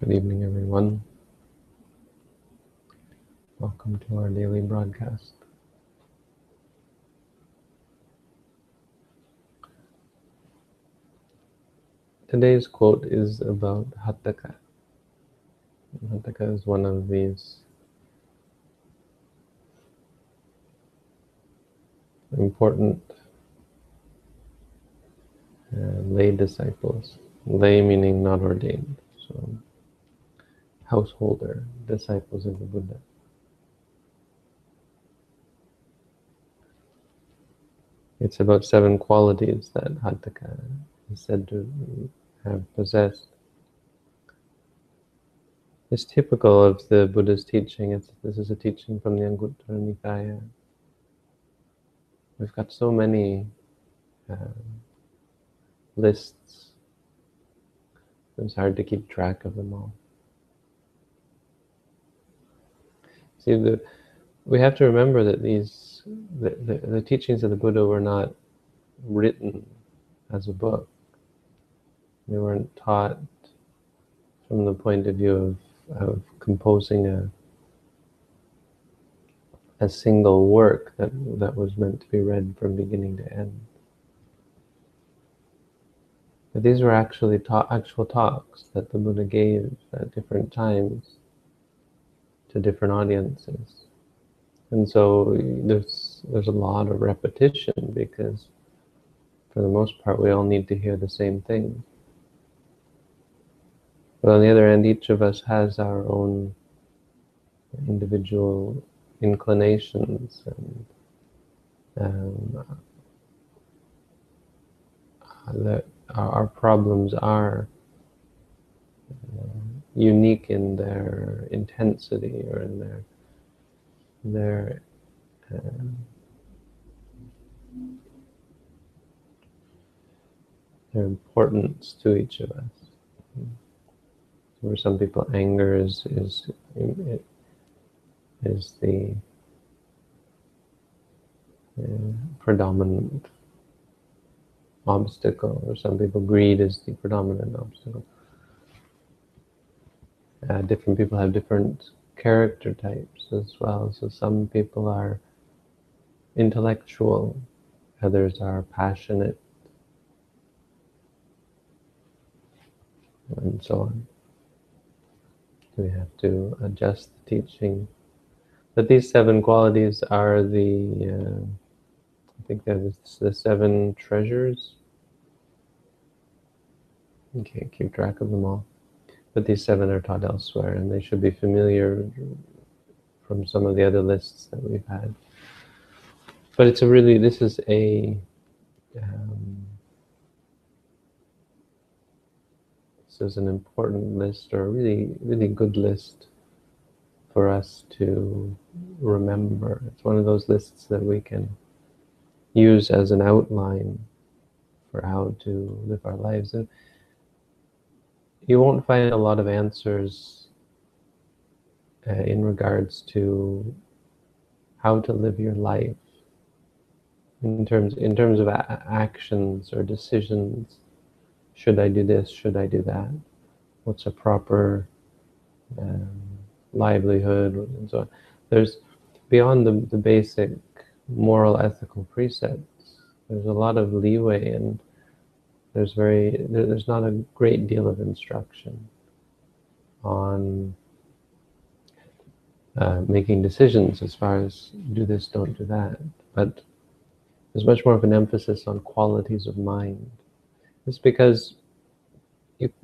Good evening, everyone. Welcome to our daily broadcast. Today's quote is about Hatthaka. Hatthaka is one of these important uh, lay disciples. Lay meaning not ordained. So householder, disciples of the Buddha. It's about seven qualities that Hatthaka is said to have possessed. It's typical of the Buddha's teaching. It's, this is a teaching from the Anguttara Nikaya. We've got so many uh, lists. It's hard to keep track of them all. See, the, we have to remember that these the, the, the, teachings of the Buddha were not written as a book. They weren't taught from the point of view of, of composing a a single work that that was meant to be read from beginning to end. But these were actually ta actual talks that the Buddha gave at different times to different audiences. And so there's there's a lot of repetition because for the most part we all need to hear the same thing. But on the other hand, each of us has our own individual inclinations and um, that our problems are unique in their intensity or in their their uh, their importance to each of us. For some people, anger is is is the uh, predominant obstacle, or some people, greed is the predominant obstacle uh, different people have different character types as well. So some people are intellectual, others are passionate, and so on. We have to adjust the teaching. But these seven qualities are the, uh, I think that is the seven treasures. You can't keep track of them all. But these seven are taught elsewhere, and they should be familiar from some of the other lists that we've had. But it's a really, this is a, um, this is an important list, or a really, really good list for us to remember. It's one of those lists that we can use as an outline for how to live our lives you won't find a lot of answers uh, in regards to how to live your life. In terms in terms of actions or decisions. Should I do this? Should I do that? What's a proper um, livelihood? And so on. There's beyond the, the basic moral ethical precepts there's a lot of leeway and there's very there's not a great deal of instruction on uh, making decisions as far as do this, don't do that. But there's much more of an emphasis on qualities of mind. It's because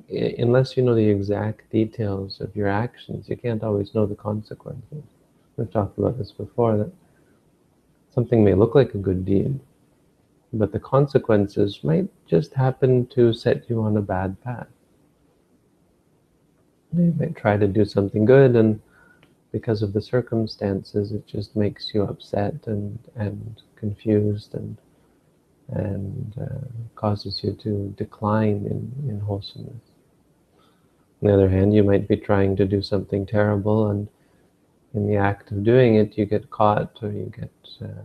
unless you know the exact details of your actions, you can't always know the consequences. We've talked about this before, that something may look like a good deed, but the consequences might just happen to set you on a bad path. You might try to do something good, and because of the circumstances, it just makes you upset and and confused and and uh, causes you to decline in, in wholesomeness. On the other hand, you might be trying to do something terrible, and in the act of doing it, you get caught or you get uh,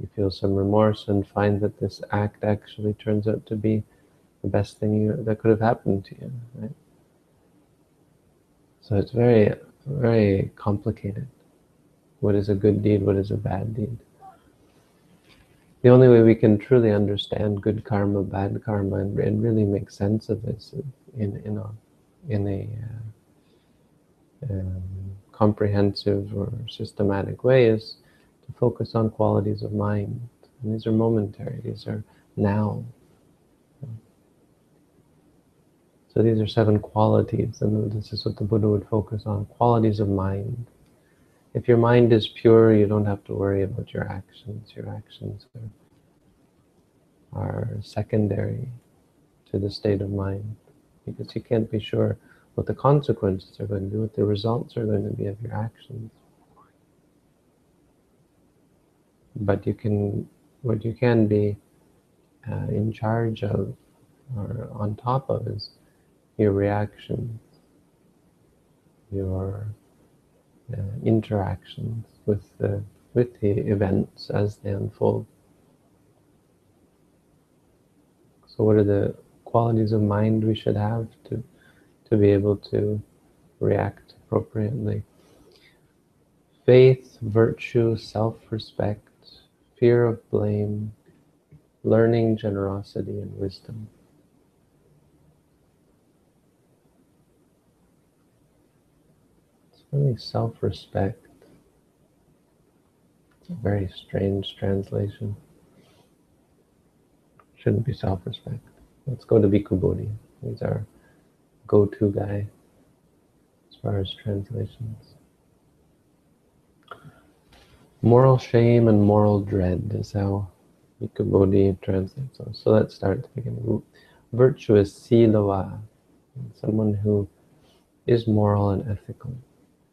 you feel some remorse and find that this act actually turns out to be the best thing you, that could have happened to you. Right? So it's very, very complicated. What is a good deed? What is a bad deed? The only way we can truly understand good karma, bad karma, and, and really make sense of this in, in a, in a uh, um, comprehensive or systematic way is to focus on qualities of mind. And these are momentary, these are now. So these are seven qualities, and this is what the Buddha would focus on qualities of mind. If your mind is pure, you don't have to worry about your actions. Your actions are, are secondary to the state of mind because you can't be sure what the consequences are going to be, what the results are going to be of your actions. But you can, what you can be uh, in charge of or on top of is your reactions, your uh, interactions with the with the events as they unfold. So, what are the qualities of mind we should have to to be able to react appropriately? Faith, virtue, self-respect, fear of blame, learning, generosity, and wisdom. It's really self-respect. It's a very strange translation. Shouldn't be self-respect. Let's go to Bhikkhu Bodhi. He's our go-to guy as far as translations. Moral shame and moral dread is how Bodhi translates those. So let's start at the beginning. Virtue is silawa, someone who is moral and ethical.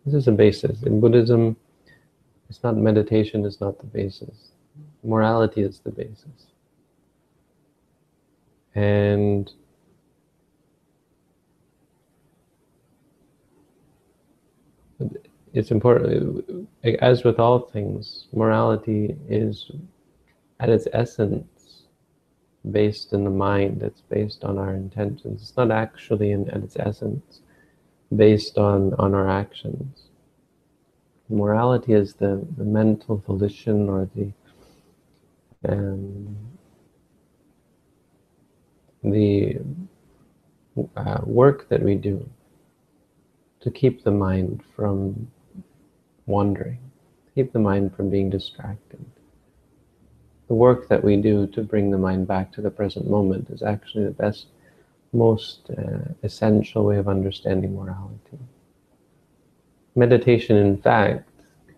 This is a basis. In Buddhism, it's not meditation is not the basis. Morality is the basis. And it's important, as with all things, morality is at its essence based in the mind, it's based on our intentions. It's not actually in, at its essence based on, on our actions. Morality is the, the mental volition or the um, the uh, work that we do to keep the mind from wandering, keep the mind from being distracted. The work that we do to bring the mind back to the present moment is actually the best, most uh, essential way of understanding morality. Meditation, in fact,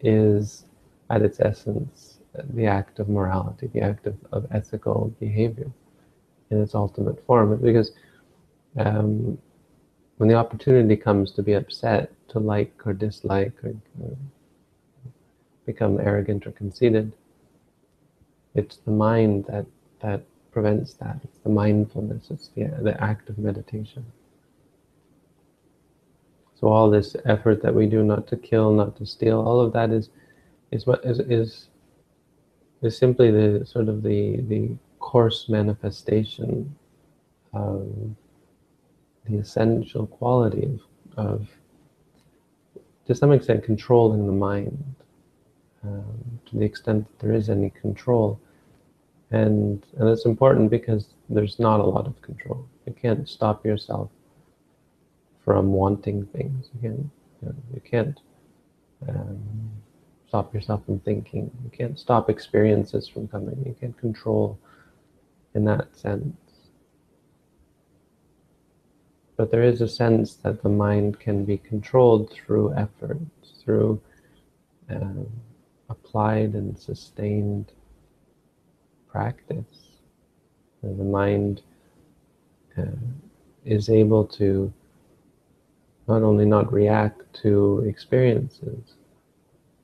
is at its essence the act of morality, the act of, of ethical behavior in its ultimate form. Because um, when the opportunity comes to be upset, to like or dislike or, or become arrogant or conceited, it's the mind that that prevents that. It's the mindfulness. It's the the act of meditation. So all this effort that we do not to kill, not to steal, all of that is is what is is is simply the sort of the the coarse manifestation of the essential quality of, of to some extent controlling the mind to the extent that there is any control. And and it's important because there's not a lot of control. You can't stop yourself from wanting things you can't you, know, you can't um, stop yourself from thinking. You can't stop experiences from coming. You can't control in that sense. But there is a sense that the mind can be controlled through effort, through um, applied and sustained practice. The mind uh, is able to not only not react to experiences,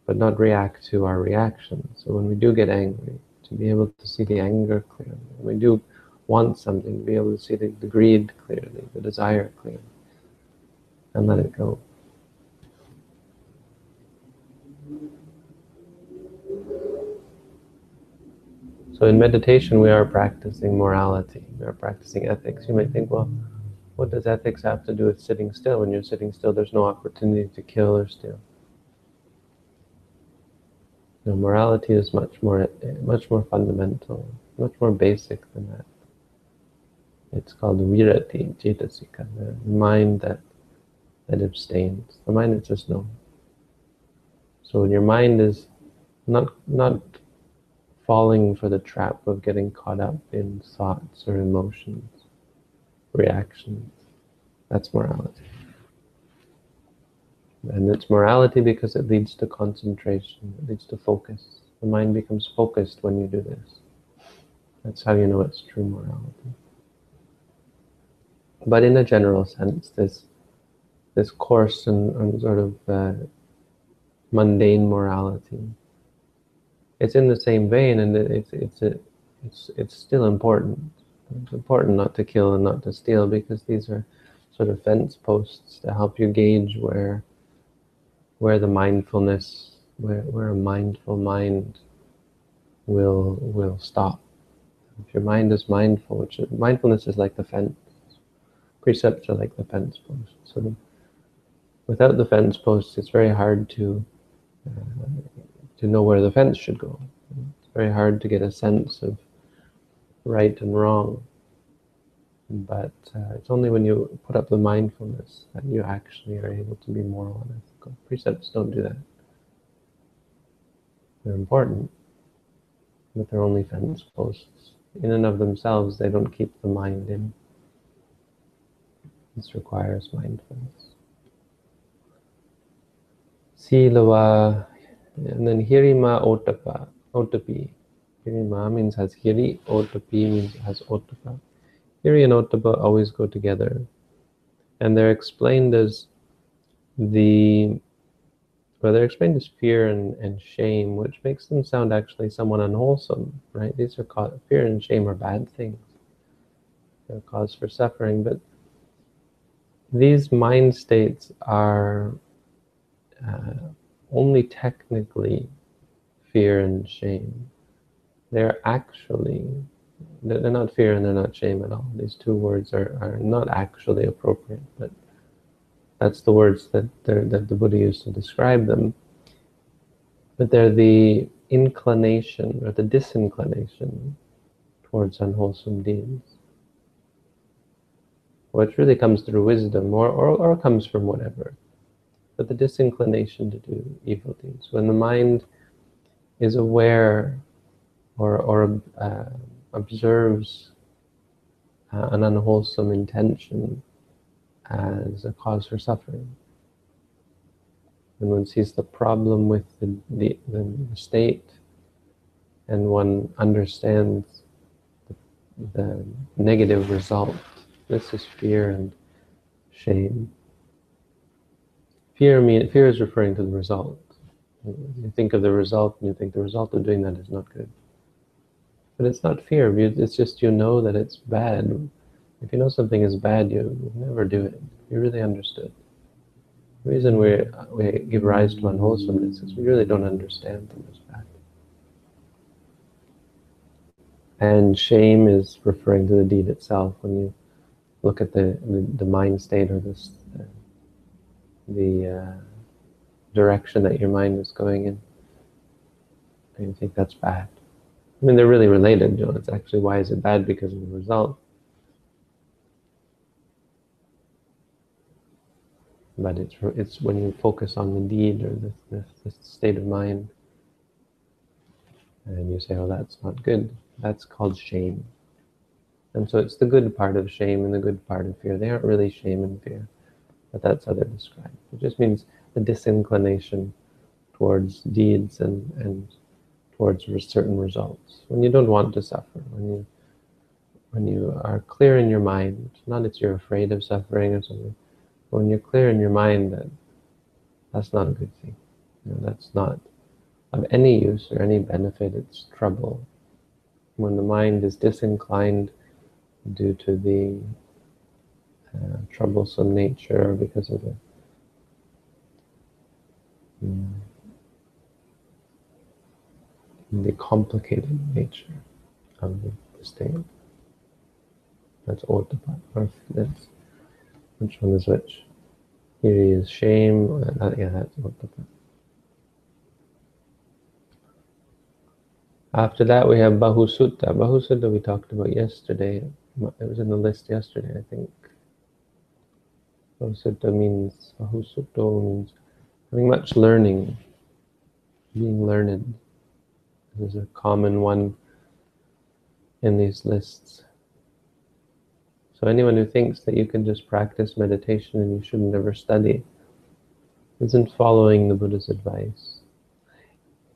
but not react to our reactions. So when we do get angry, to be able to see the anger clearly. When We do want something, to be able to see the, the greed clearly, the desire clearly, and let it go. So in meditation, we are practicing morality. We are practicing ethics. You might think, well, what does ethics have to do with sitting still? When you're sitting still, there's no opportunity to kill or steal. No, morality is much more, much more fundamental, much more basic than that. It's called virati, cetasika, the mind that that abstains, the mind that just knows. So when your mind is not not falling for the trap of getting caught up in thoughts or emotions, reactions, that's morality. And it's morality because it leads to concentration, it leads to focus. The mind becomes focused when you do this. That's how you know it's true morality. But in a general sense, this this coarse and, and sort of uh, mundane morality, it's in the same vein, and it's it's a, it's it's still important. It's important not to kill and not to steal because these are sort of fence posts to help you gauge where where the mindfulness, where, where a mindful mind will will stop. If your mind is mindful, which is, mindfulness is like the fence, precepts are like the fence posts. So without the fence posts, it's very hard to uh, to know where the fence should go. It's very hard to get a sense of right and wrong. But uh, it's only when you put up the mindfulness that you actually are able to be moral and ethical. Precepts don't do that. They're important, but they're only fence posts. In and of themselves, they don't keep the mind in. This requires mindfulness. Silava, and then Hirima Otapa, Otapi. Hirima means has Hiri, Otapi means has Otapa. Hiri and Ottappa always go together. And they're explained as the, well, they're explained as fear and, and shame, which makes them sound actually somewhat unwholesome, right? These are called, fear and shame are bad things. They're cause for suffering, but these mind states are uh, only technically fear and shame. They're actually they're not fear and they're not shame at all. These two words are, are not actually appropriate, but that's the words that, that the Buddha used to describe them. But they're the inclination or the disinclination towards unwholesome deeds. Which really comes through wisdom or, or, or comes from whatever. But the disinclination to do evil deeds. When the mind is aware or, or uh, observes uh, an unwholesome intention as a cause for suffering. When one sees the problem with the, the, the state and one understands the, the negative result, this is fear and shame. Fear, mean, fear is referring to the result. You think of the result and you think the result of doing that is not good. But it's not fear. It's just you know that it's bad. If you know something is bad, you never do it. You really understood. The reason we we give rise to unwholesomeness is we really don't understand them as bad. And shame is referring to the deed itself. When you look at the the, the mind state or uh, the uh, direction that your mind is going in, and you think that's bad. I mean, they're really related. You know, it's actually why is it bad because of the result. But it's it's when you focus on the deed or this, this, this state of mind, and you say, "Oh, that's not good." That's called shame. And so it's the good part of shame and the good part of fear. They aren't really shame and fear, but that's how they're described. It just means the disinclination towards deeds and, and towards certain results. When you don't want to suffer, when you when you are clear in your mind, not that you're afraid of suffering or something, but when you're clear in your mind that that's not a good thing. You know, that's not of any use or any benefit, it's trouble. When the mind is disinclined due to the uh, troublesome nature because of the mm, the complicated nature of the, state. That's or that's Which one is which? Here is shame. Uh, yeah, that's the. After that, we have Bahusutta. Bahusutta we talked about yesterday. It was in the list yesterday, I think. Bahusutta means, Bahusutto means having much learning, being learned. This is a common one in these lists. So anyone who thinks that you can just practice meditation and you shouldn't ever study isn't following the Buddha's advice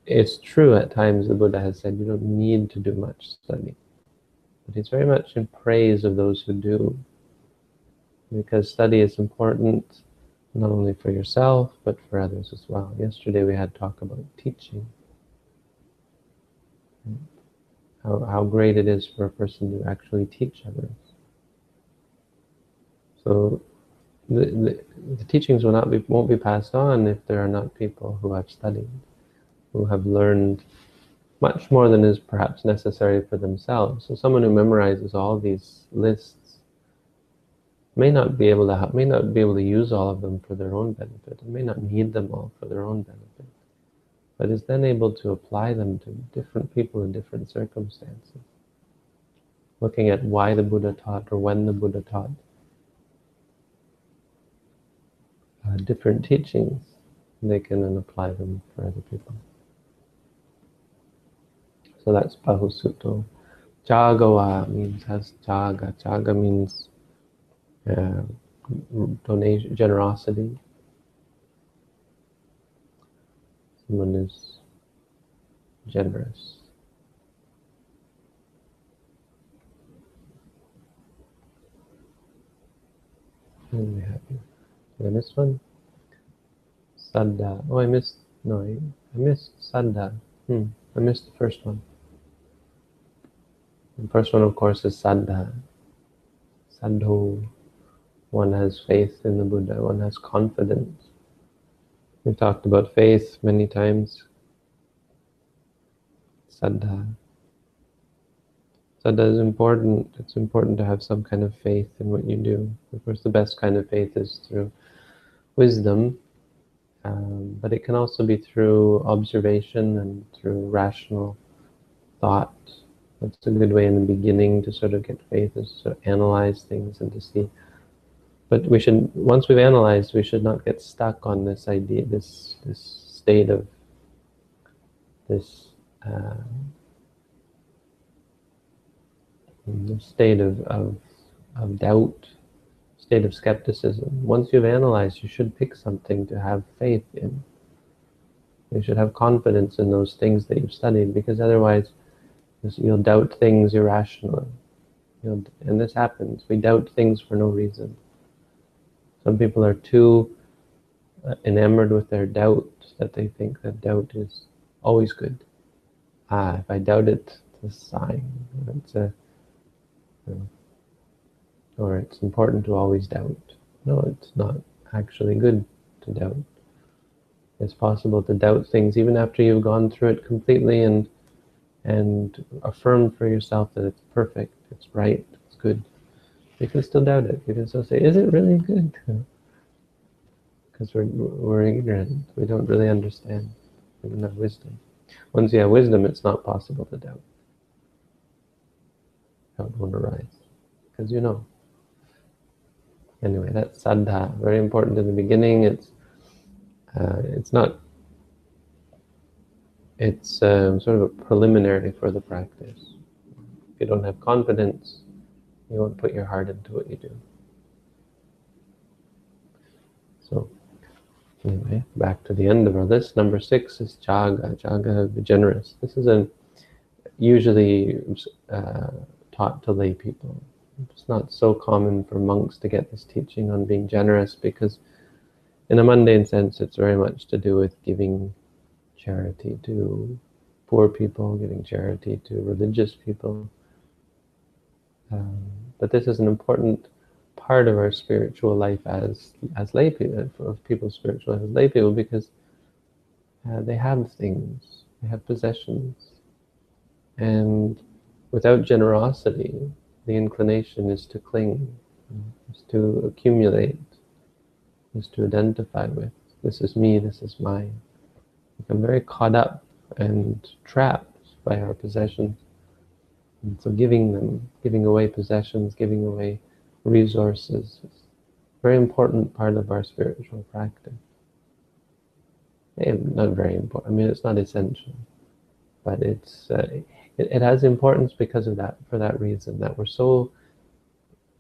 it's true at times the Buddha has said you don't need to do much study. But he's very much in praise of those who do. Because study is important not only for yourself, but for others as well. Yesterday we had talk about teaching. How, how great it is for a person to actually teach others. So the, the, the teachings will not be, won't be passed on if there are not people who have studied who have learned much more than is perhaps necessary for themselves. So someone who memorizes all these lists may not be able to may not be able to use all of them for their own benefit, and may not need them all for their own benefit, but is then able to apply them to different people in different circumstances. Looking at why the Buddha taught or when the Buddha taught uh, different teachings, they can then apply them for other people. So that's Bahusutto. Jagawa means has jaga. Jaga means uh, donation, generosity. Someone is generous. And we have Did I one? Saddha. Oh, I missed. No, I, I missed Saddha. Hmm, I missed the first one. The first one, of course, is Saddha. Sadhu. One has faith in the Buddha, one has confidence. We've talked about faith many times. Saddha. Saddha is important. It's important to have some kind of faith in what you do. Of course, the best kind of faith is through wisdom, um, but it can also be through observation and through rational thought that's a good way in the beginning to sort of get faith is to sort of analyze things and to see. But we should, once we've analyzed, we should not get stuck on this idea, this this state of this uh, state of, of of doubt, state of skepticism. Once you've analyzed, you should pick something to have faith in. You should have confidence in those things that you've studied, because otherwise You'll doubt things irrationally. You'll, and this happens. We doubt things for no reason. Some people are too uh, enamored with their doubt that they think that doubt is always good. Ah, if I doubt it, it's a sign. It's a, you know, or it's important to always doubt. No, it's not actually good to doubt. It's possible to doubt things even after you've gone through it completely and and affirm for yourself that it's perfect, it's right, it's good. You can still doubt it. You can still say, is it really good? Because we're, we're ignorant. We don't really understand. We don't have wisdom. Once you have wisdom, it's not possible to doubt. Doubt won't arise. Because you know. Anyway, that's saddha. Very important in the beginning. It's uh, it's not it's um, sort of a preliminary for the practice. If you don't have confidence, you won't put your heart into what you do. So, anyway, back to the end of our list. Number six is jaga, jaga, be generous. This is a usually uh, taught to lay people. It's not so common for monks to get this teaching on being generous because, in a mundane sense, it's very much to do with giving charity to poor people, giving charity to religious people. Um, but this is an important part of our spiritual life as as lay people, of people's spiritual as lay people, because uh, they have things, they have possessions, and without generosity, the inclination is to cling. is to accumulate, is to identify with. This is me, this is mine. Become very caught up and trapped by our possessions. And so giving them, giving away possessions, giving away resources is a very important part of our spiritual practice. not very important, I mean, it's not essential, but it's, uh, it, it has importance because of that, for that reason, that we're so,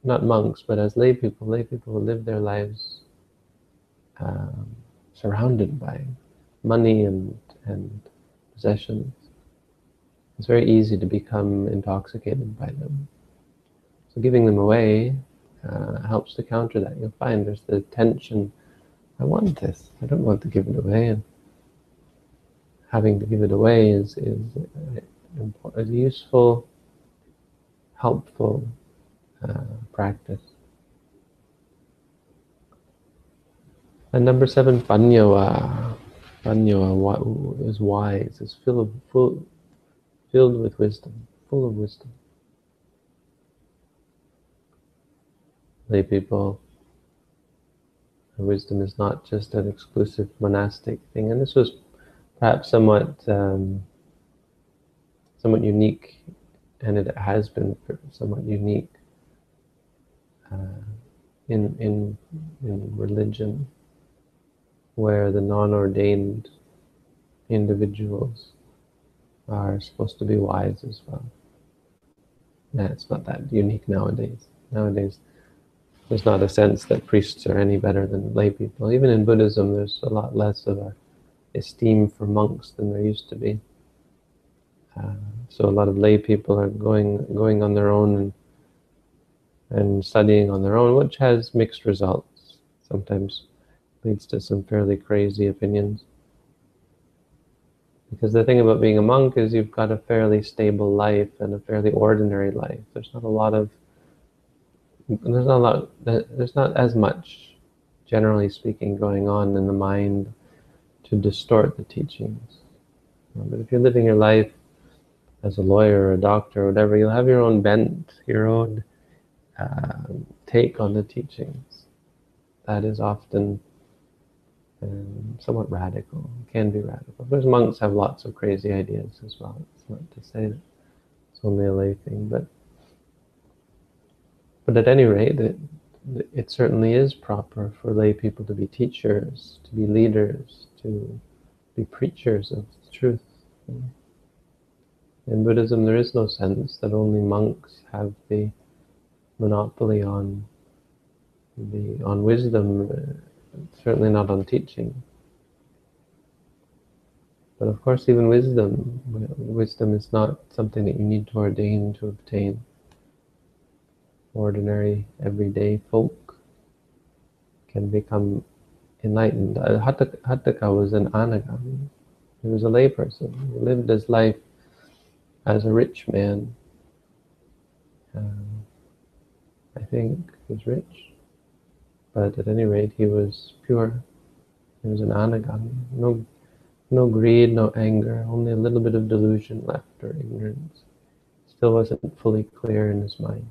not monks, but as lay people, lay people who live their lives um, surrounded by money and, and possessions. It's very easy to become intoxicated by them. So giving them away uh, helps to counter that. You'll find there's the tension. I want this. I don't want to give it away. And having to give it away is is a useful, helpful uh, practice. And number seven, panyawa. Panyawa is wise, is full, of, full, filled with wisdom, full of wisdom. Lay people, wisdom is not just an exclusive monastic thing, and this was perhaps somewhat um, somewhat unique, and it has been somewhat unique uh, in in in religion where the non-ordained individuals are supposed to be wise as well. Yeah, it's not that unique nowadays. Nowadays, there's not a sense that priests are any better than lay people. Even in Buddhism, there's a lot less of a esteem for monks than there used to be. Uh, so a lot of lay people are going going on their own and, and studying on their own, which has mixed results. Sometimes leads to some fairly crazy opinions. Because the thing about being a monk is you've got a fairly stable life and a fairly ordinary life. There's not a lot of, there's not a lot, there's not as much, generally speaking, going on in the mind to distort the teachings. But if you're living your life as a lawyer or a doctor or whatever, you'll have your own bent, your own uh, take on the teachings. That is often um, somewhat radical, can be radical. Those monks have lots of crazy ideas as well. It's not to say that it's only a lay thing, but but at any rate, it, it certainly is proper for lay people to be teachers, to be leaders, to be preachers of truth. In Buddhism, there is no sense that only monks have the monopoly on the on wisdom certainly not on teaching. But of course, even wisdom, wisdom is not something that you need to ordain to obtain. Ordinary, everyday folk can become enlightened. Uh, Hatthaka was an anagami. He was a layperson. He lived his life as a rich man. Um, I think he was rich. But at any rate, he was pure. He was an anagami. No, no greed, no anger, only a little bit of delusion left or ignorance. Still wasn't fully clear in his mind.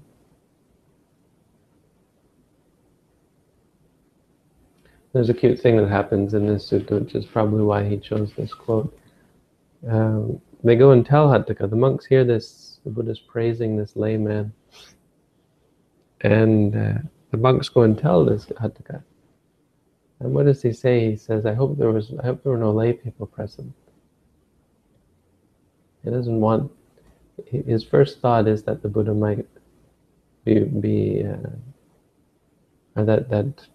There's a cute thing that happens in this sutta, which is probably why he chose this quote. Um, they go and tell Hatthaka. The monks hear this, the Buddha's praising this layman. And uh, the monks go and tell this Hatthaka. And what does he say? He says, I hope there was I hope there were no lay people present. He doesn't want his first thought is that the Buddha might be, be uh, or that that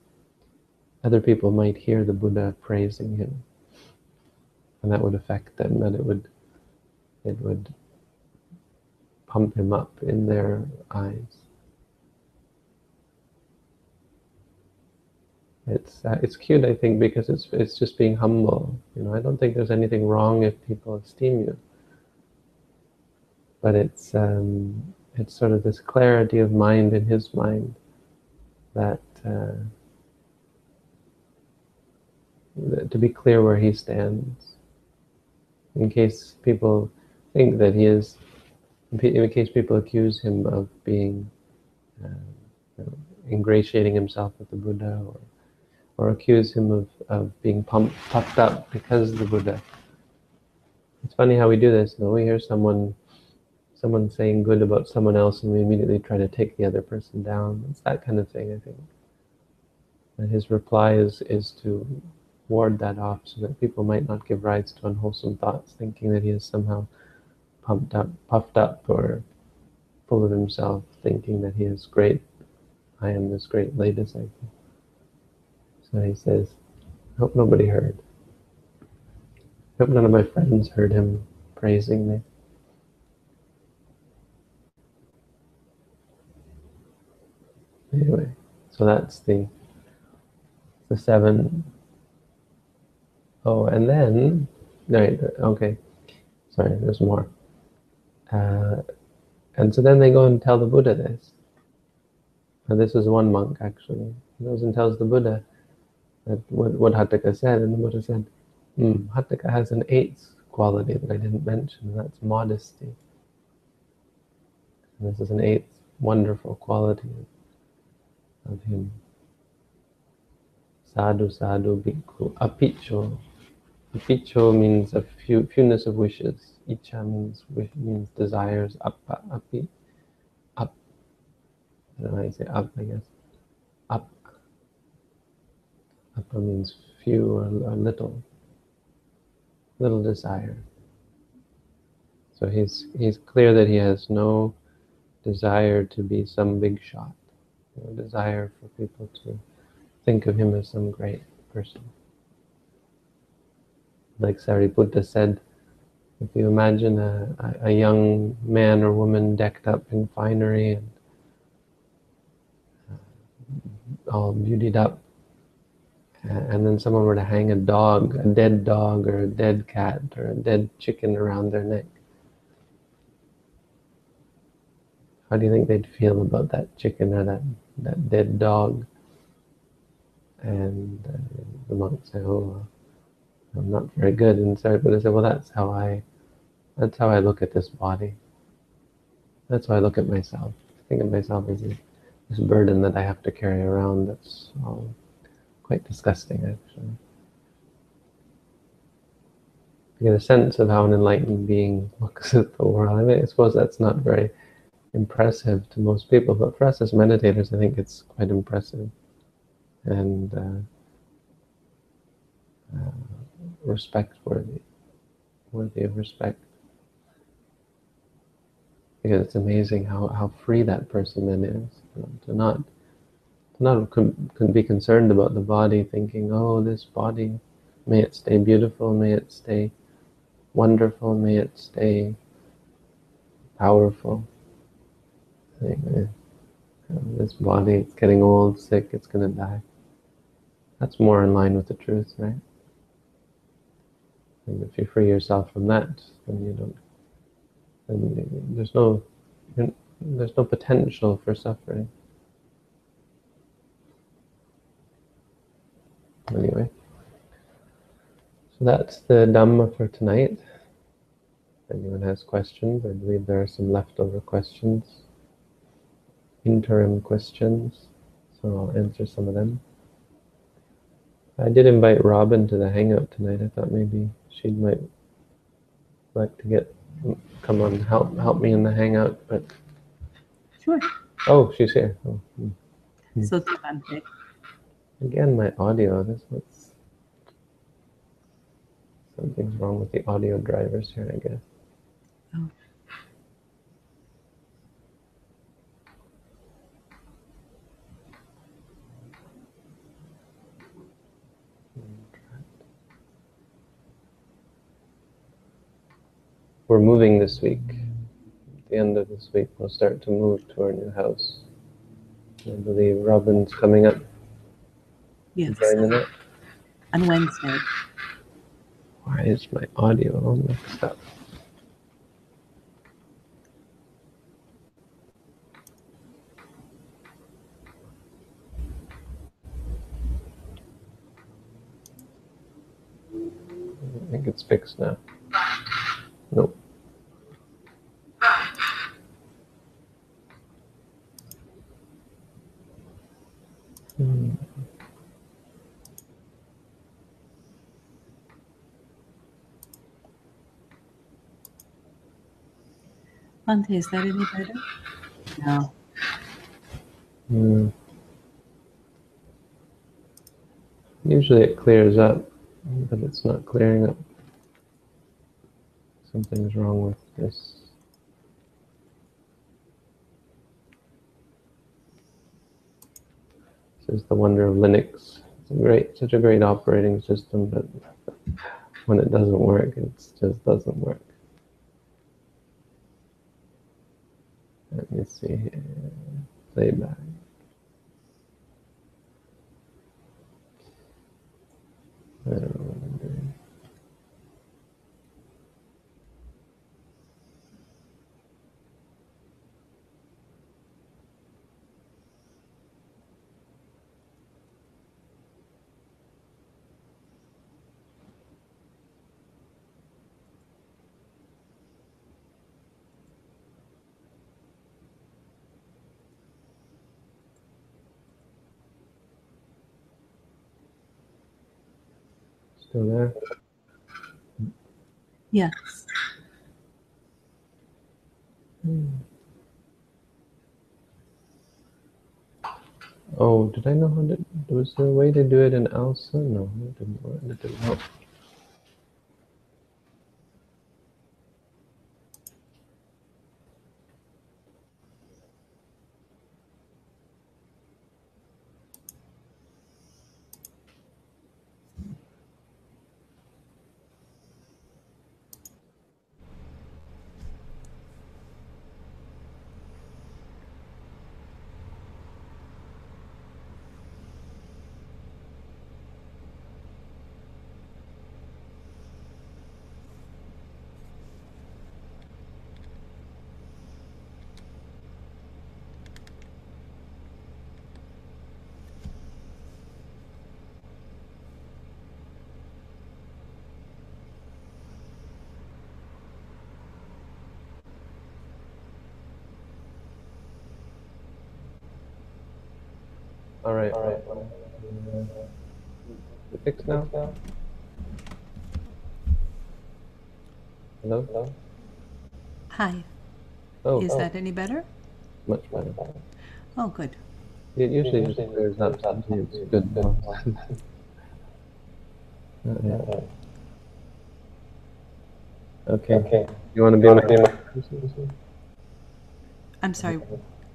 other people might hear the Buddha praising him, and that would affect them. That it would it would pump him up in their eyes. It's uh, it's cute I think because it's it's just being humble you know? I don't think there's anything wrong if people esteem you. But it's um, it's sort of this clarity of mind in his mind that uh, to be clear where he stands. In case people think that he is in case people accuse him of being uh, you know, ingratiating himself with the Buddha or, or accuse him of, of being pumped, puffed up because of the Buddha. It's funny how we do this. Know, we hear someone someone saying good about someone else and we immediately try to take the other person down. It's that kind of thing, I think. And his reply is, is to ward that off so that people might not give rise to unwholesome thoughts, thinking that he is somehow pumped up, puffed up, or full of himself, thinking that he is great. I am this great lay disciple. So he says, I hope nobody heard. I hope none of my friends heard him praising me. Anyway, so that's the the seven. Oh, and then right, okay. Sorry, there's more. Uh, and so then they go and tell the Buddha this. And this is one monk actually. He goes and tells the Buddha what, what said, and the Buddha said, mm, has an eighth quality that I didn't mention, and that's modesty. And this is an eighth wonderful quality of him. Sadhu sadhu bhikkhu. Apicho. Apicho means a few, fewness of wishes. Icha means wish, means desires. Appa, api, up. I don't know how you say up, I guess. Up. Means few or, or little. Little desire. So he's he's clear that he has no desire to be some big shot no desire for people to think of him as some great person. Like Sariputta said, if you imagine a, a, young man or woman decked up in finery and uh, all beautied up, and then someone were to hang a dog, a dead dog or a dead cat or a dead chicken around their neck, how do you think they'd feel about that chicken or that that dead dog. And uh, the monk said, "Oh, I'm not very good." And Sariputta said, "Well, that's how I, that's how I look at this body. That's how I look at myself. I think of myself as this burden that I have to carry around. That's all quite disgusting, actually." You get a sense of how an enlightened being looks at the world. I mean, I suppose that's not very impressive to most people, but for us as meditators, I think it's quite impressive and uh, uh, respect worthy, worthy of respect. Because it's amazing how, how free that person then is you know, to not not con- can be concerned about the body, thinking, oh, this body, may it stay beautiful, may it stay wonderful, may it stay powerful eh, um, this body, it's getting old, sick, it's going to die. That's more in line with the truth, right? And if you free yourself from that, then you don't, then there's no, there's no potential for suffering. Anyway, so that's the Dhamma for tonight. If anyone has questions, I believe there are some leftover questions interim questions, so I'll answer some of them. I did invite Robin to the hangout tonight. I thought maybe she might like to get come on help help me in the hangout, but sure. Oh, she's here. Oh. Hmm. So semantic. Again, my audio. This what's something's wrong with the audio drivers here. I guess. We're moving this week. At the end of this week, we'll start to move to our new house. I believe Robin's coming up. Yes. On Wednesday. Why is my audio all mixed up? I think it's fixed now. Nope. Hmm. Bhante, is that any better? No. Hmm. Usually it clears up, but it's not clearing up. Something's wrong with this. This is the wonder of Linux. It's a great, such a great operating system, but when it doesn't work, it just doesn't work. Let me see here. Playback. I There? Yes. Hmm. Oh, did I know how to? Was there a way to do it in ALSA? No, it didn't work. It didn't help. All right. All right. Is it fixed now? Hello? Hello? Hi. Oh, Is oh, that any better? much better. Oh, good. It usually just clears up. It's good. now. Uh, yeah. Okay. Okay. You want to be on my I'm sorry.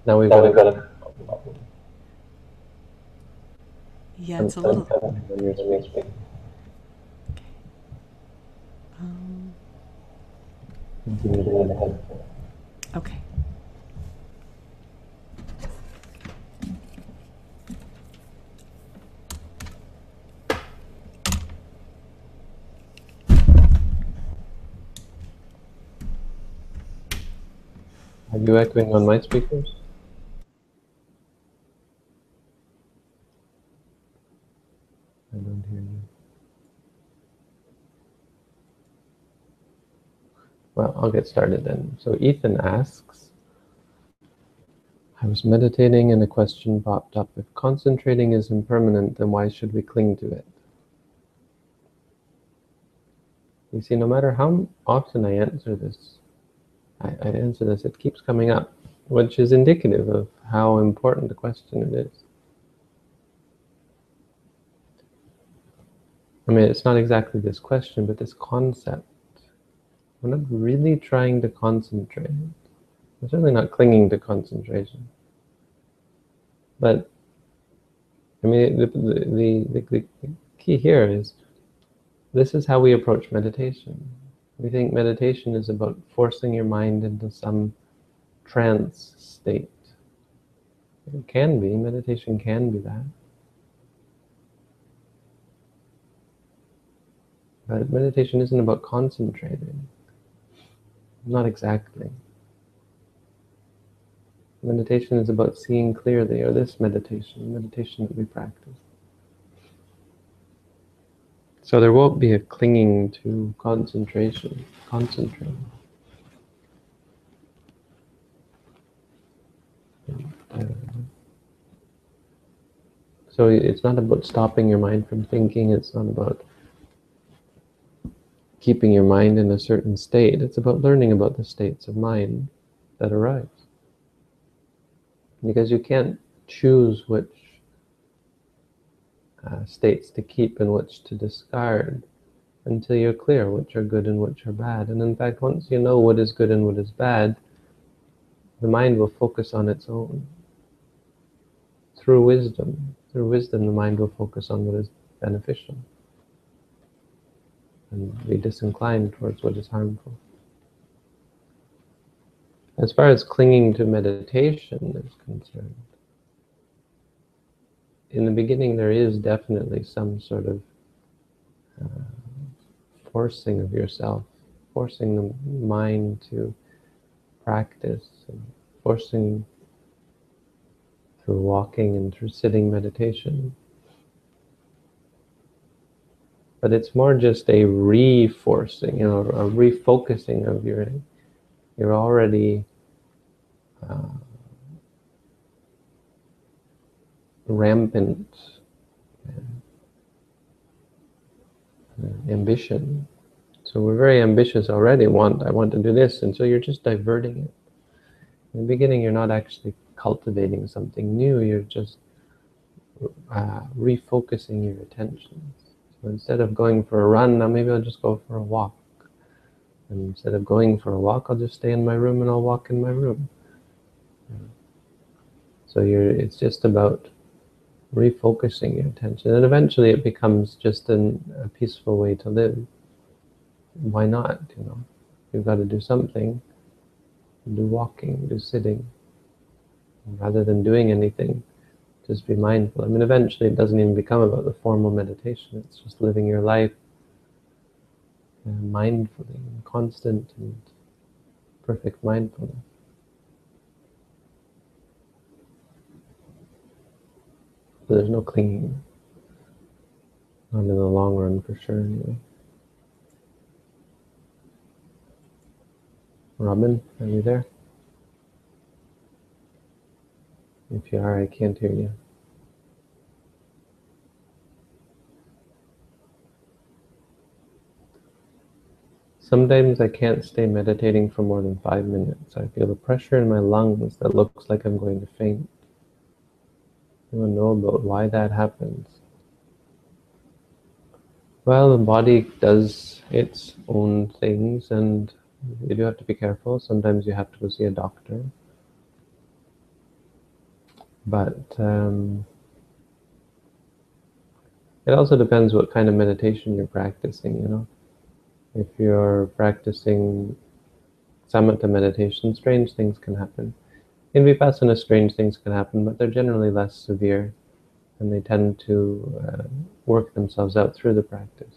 Now we've got it. Yeah, it's a little. Um, okay. Are you echoing on my speakers? I don't hear you. Well, I'll get started then. So Ethan asks, I was meditating and a question popped up. If concentrating is impermanent, then why should we cling to it? You see, no matter how often I answer this, I, I answer this, it keeps coming up, which is indicative of how important the question it is. I mean, it's not exactly this question, but this concept. We're not really trying to concentrate. I'm certainly not clinging to concentration. But, I mean, the, the, the, the key here is this is how we approach meditation. We think meditation is about forcing your mind into some trance state. It can be, meditation can be that. But meditation isn't about concentrating. Not exactly. Meditation is about seeing clearly, or this meditation, meditation that we practice. So there won't be a clinging to concentration, concentrating. So it's not about stopping your mind from thinking, it's not about keeping your mind in a certain state. It's about learning about the states of mind that arise. Because you can't choose which uh, states to keep and which to discard until you're clear which are good and which are bad. And in fact, once you know what is good and what is bad, the mind will focus on its own. Through wisdom, through wisdom, the mind will focus on what is beneficial and be disinclined towards what is harmful. As far as clinging to meditation is concerned, in the beginning there is definitely some sort of uh, forcing of yourself, forcing the mind to practice, forcing through walking and through sitting meditation. But it's more just a reforcing, you know, a refocusing of your, you're already uh, rampant ambition. So we're very ambitious already. Want I want to do this, and so you're just diverting it. In the beginning, you're not actually cultivating something new. You're just uh, refocusing your attention. Instead of going for a run, now maybe I'll just go for a walk. And instead of going for a walk, I'll just stay in my room and I'll walk in my room. So you're, it's just about refocusing your attention. And eventually it becomes just an, a peaceful way to live. Why not, you know? You've got to do something. Do walking, do sitting. Rather than doing anything, just be mindful. I mean, eventually it doesn't even become about the formal meditation. It's just living your life uh, mindfully, constant and perfect mindfulness. But there's no clinging. Not in the long run, for sure, anyway. Robin, are you there? If you are, I can't hear you. Sometimes I can't stay meditating for more than five minutes. I feel the pressure in my lungs that looks like I'm going to faint. Anyone know about why that happens? Well, the body does its own things and you do have to be careful. Sometimes you have to go see a doctor. But um, it also depends what kind of meditation you're practicing, you know. If you're practicing samatha meditation, strange things can happen. In Vipassana, strange things can happen, but they're generally less severe and they tend to uh, work themselves out through the practice.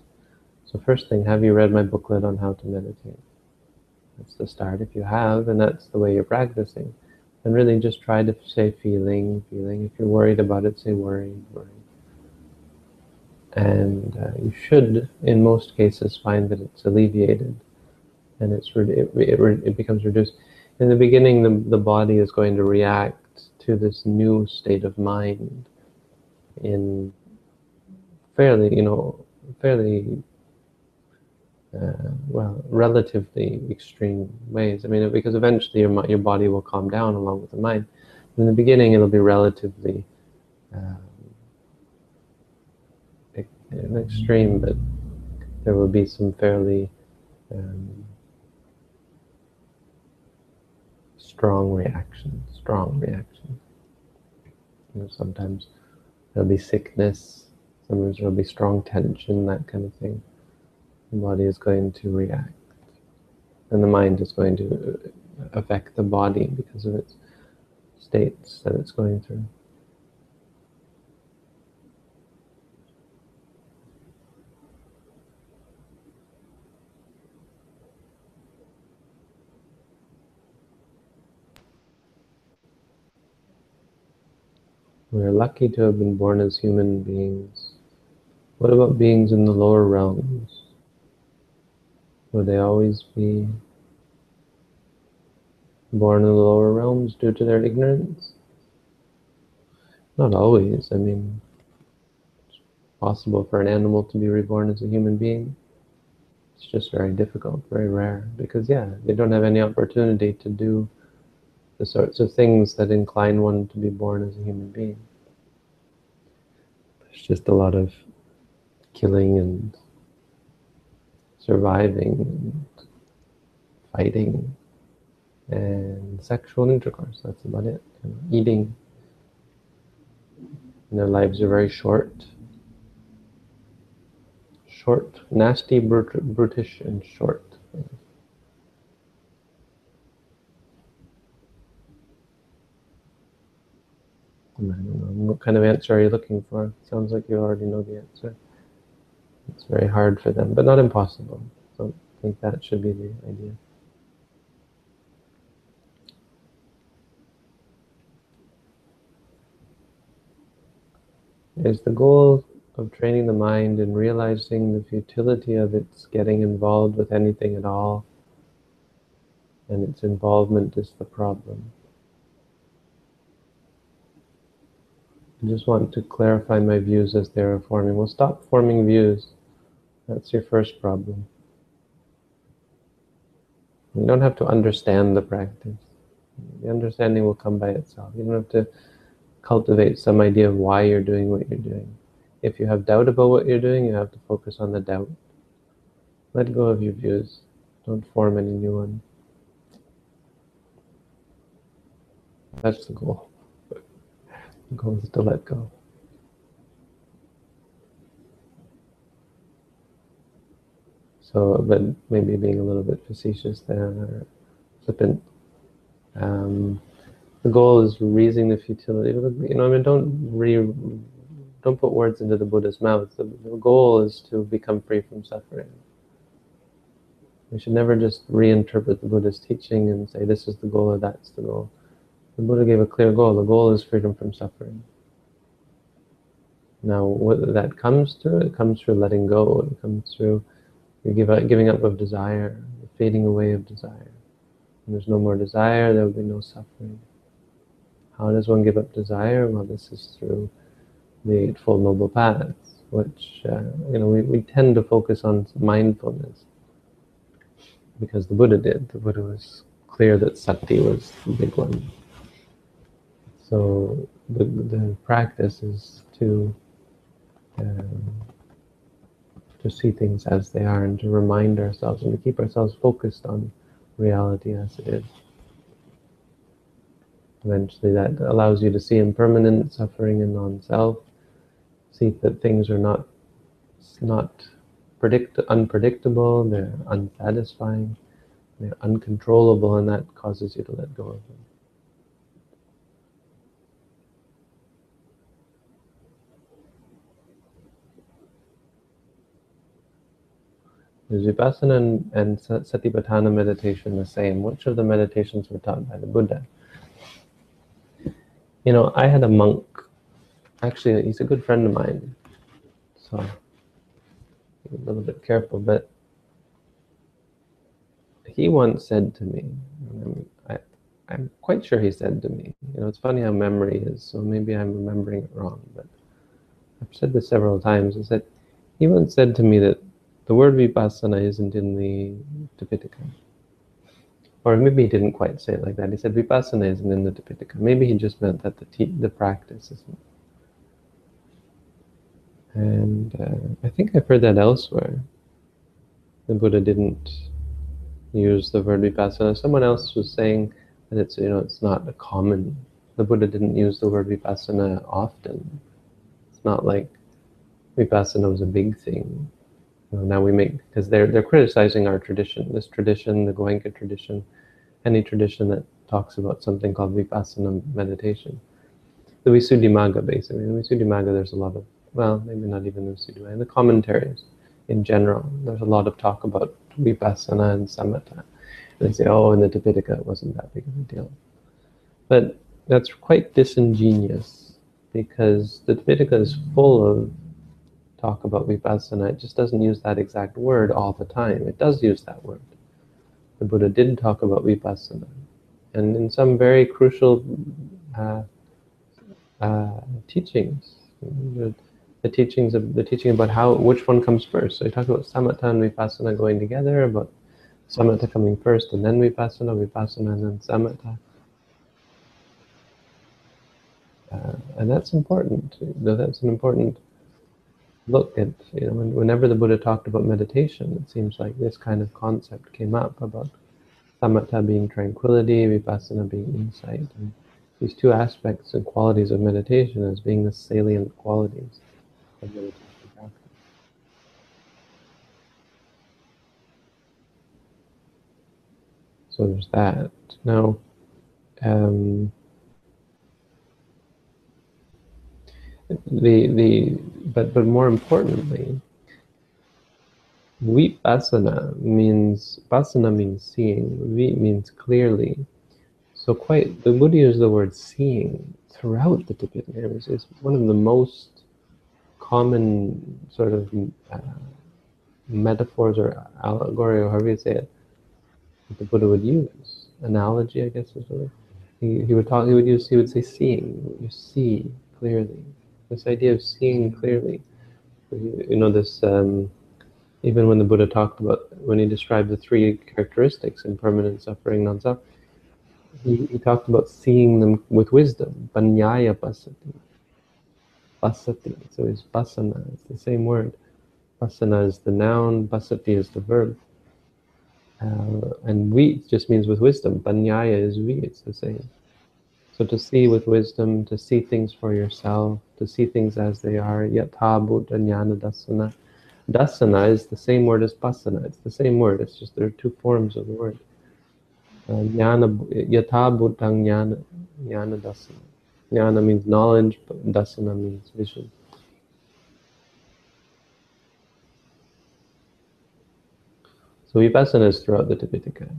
So first thing, have you read my booklet on how to meditate? That's the start. If you have, and that's the way you're practicing, then really just try to say feeling, feeling. If you're worried about it, say worried, worried. And uh, you should, in most cases, find that it's alleviated and it's it, it, it becomes reduced in the beginning, the, the body is going to react to this new state of mind in fairly, you know, fairly, uh, well, relatively extreme ways. I mean, because eventually your, your body will calm down along with the mind. In the beginning, it'll be relatively um, extreme, but there will be some fairly um, strong reaction, strong reaction. You know, sometimes there'll be sickness, sometimes there'll be strong tension, that kind of thing. The body is going to react. And the mind is going to affect the body because of its states that it's going through. We're lucky to have been born as human beings. What about beings in the lower realms? Will they always be born in the lower realms due to their ignorance? Not always. I mean, it's possible for an animal to be reborn as a human being. It's just very difficult, very rare, because yeah, they don't have any opportunity to do the sorts of things that incline one to be born as a human being. There's just a lot of killing and surviving fighting and sexual intercourse. That's about it. Eating. And their lives are very short. Short, nasty, brut- brutish, and short. I don't know. What kind of answer are you looking for? Sounds like you already know the answer. It's very hard for them, but not impossible. So I think that should be the idea. Is the goal of training the mind and realizing the futility of its getting involved with anything at all, and its involvement is the problem. I just want to clarify my views as they are forming. We'll stop forming views. That's your first problem. You don't have to understand the practice. The understanding will come by itself. You don't have to cultivate some idea of why you're doing what you're doing. If you have doubt about what you're doing, you have to focus on the doubt. Let go of your views. Don't form any new ones. That's the goal. The goal is to let go. So, but maybe being a little bit facetious there, or flippant. Um, the goal is raising the futility. You know, I mean, don't re, don't put words into the Buddha's mouth. The, the goal is to become free from suffering. We should never just reinterpret the Buddha's teaching and say this is the goal or that's the goal. The Buddha gave a clear goal. The goal is freedom from suffering. Now, what that comes through, it comes through letting go. It comes through give up, giving up of desire, the fading away of desire. When there's no more desire, there will be no suffering. How does one give up desire? Well, this is through the Eightfold Noble Paths, which, uh, you know, we, we tend to focus on mindfulness because the Buddha did. The Buddha was clear that sati was the big one. So the, the practice is to um, to see things as they are and to remind ourselves and to keep ourselves focused on reality as it is. Eventually, that allows you to see impermanent suffering and non-self. See that things are not not predict unpredictable. They're unsatisfying. They're uncontrollable, and that causes you to let go of them. Is Vipassana and, and Satipatthana meditation the same? Which of the meditations were taught by the Buddha? You know, I had a monk, actually, he's a good friend of mine, so a little bit careful, but he once said to me, um, I, I'm quite sure he said to me, you know, it's funny how memory is, so maybe I'm remembering it wrong, but I've said this several times, is that he once said to me that the word vipassana isn't in the Tipitaka. Or maybe he didn't quite say it like that. He said vipassana isn't in the Tipitaka. Maybe he just meant that the, the practice isn't. And uh, I think I've heard that elsewhere. The Buddha didn't use the word vipassana. Someone else was saying that it's you know it's not a common. The Buddha didn't use the word vipassana often. It's not like vipassana was a big thing. Know, now we make because they're they're criticizing our tradition, this tradition, the Goenka tradition, any tradition that talks about something called vipassana meditation. The Visuddhimagga, basically. In the Visuddhimagga, there's a lot of well, maybe not even the Visuddhimagga, in the commentaries in general. There's a lot of talk about vipassana and samatha. And they say, oh, in the Tipitaka, it wasn't that big of a deal. But that's quite disingenuous because the Tipitaka is full of talk about vipassana, it just doesn't use that exact word all the time. It does use that word. The Buddha did talk about vipassana. And in some very crucial uh, uh, teachings, the, the teachings of the teaching about how which one comes first. So he talked about samatha and vipassana going together, about samatha coming first and then vipassana, vipassana and then samatha. Uh, and that's important. You know, that's an important look at, you know, whenever the Buddha talked about meditation, it seems like this kind of concept came up about samatha being tranquility, vipassana being insight. And these two aspects and qualities of meditation as being the salient qualities of meditation. So there's that. Now, um, the the but but more importantly, vipassana means pasana means seeing. Vi means clearly. So quite the Buddha uses the word seeing throughout the Tipitaka. It's one of the most common sort of uh, metaphors or allegory or however you say it that the Buddha would use. Analogy, I guess is really. He, he would talk. He would use. He would say seeing. You see clearly this idea of seeing clearly. You know, this, um, even when the Buddha talked about, when he described the three characteristics, impermanent, suffering, non-self, he, he talked about seeing them with wisdom, panyaya pasati. Pasati, so it's pasana, it's the same word. Pasana is the noun, pasati is the verb. Uh, and we just means with wisdom. Panyaya is we, it's the same. So to see with wisdom, to see things for yourself, to see things as they are, yatha bhuta dasana. Dasana is the same word as pasana. It's the same word. It's just there are two forms of the word. Uh, yatha jnana dasana. Jnana means knowledge, but dasana means vision. So vipassana is throughout the Tipitaka.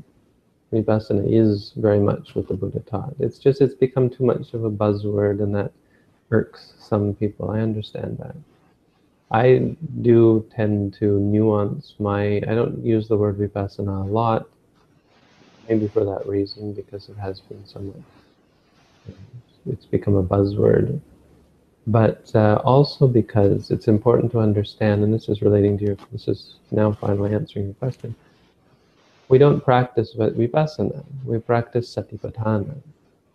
Vipassana is very much what the Buddha taught. It's just it's become too much of a buzzword and that irks some people. I understand that. I do tend to nuance my, I don't use the word Vipassana a lot, maybe for that reason, because it has been somewhat, it's become a buzzword. But uh, also because it's important to understand, and this is relating to your, this is now finally answering your question, we don't practice vipassana, we practice satipatthana.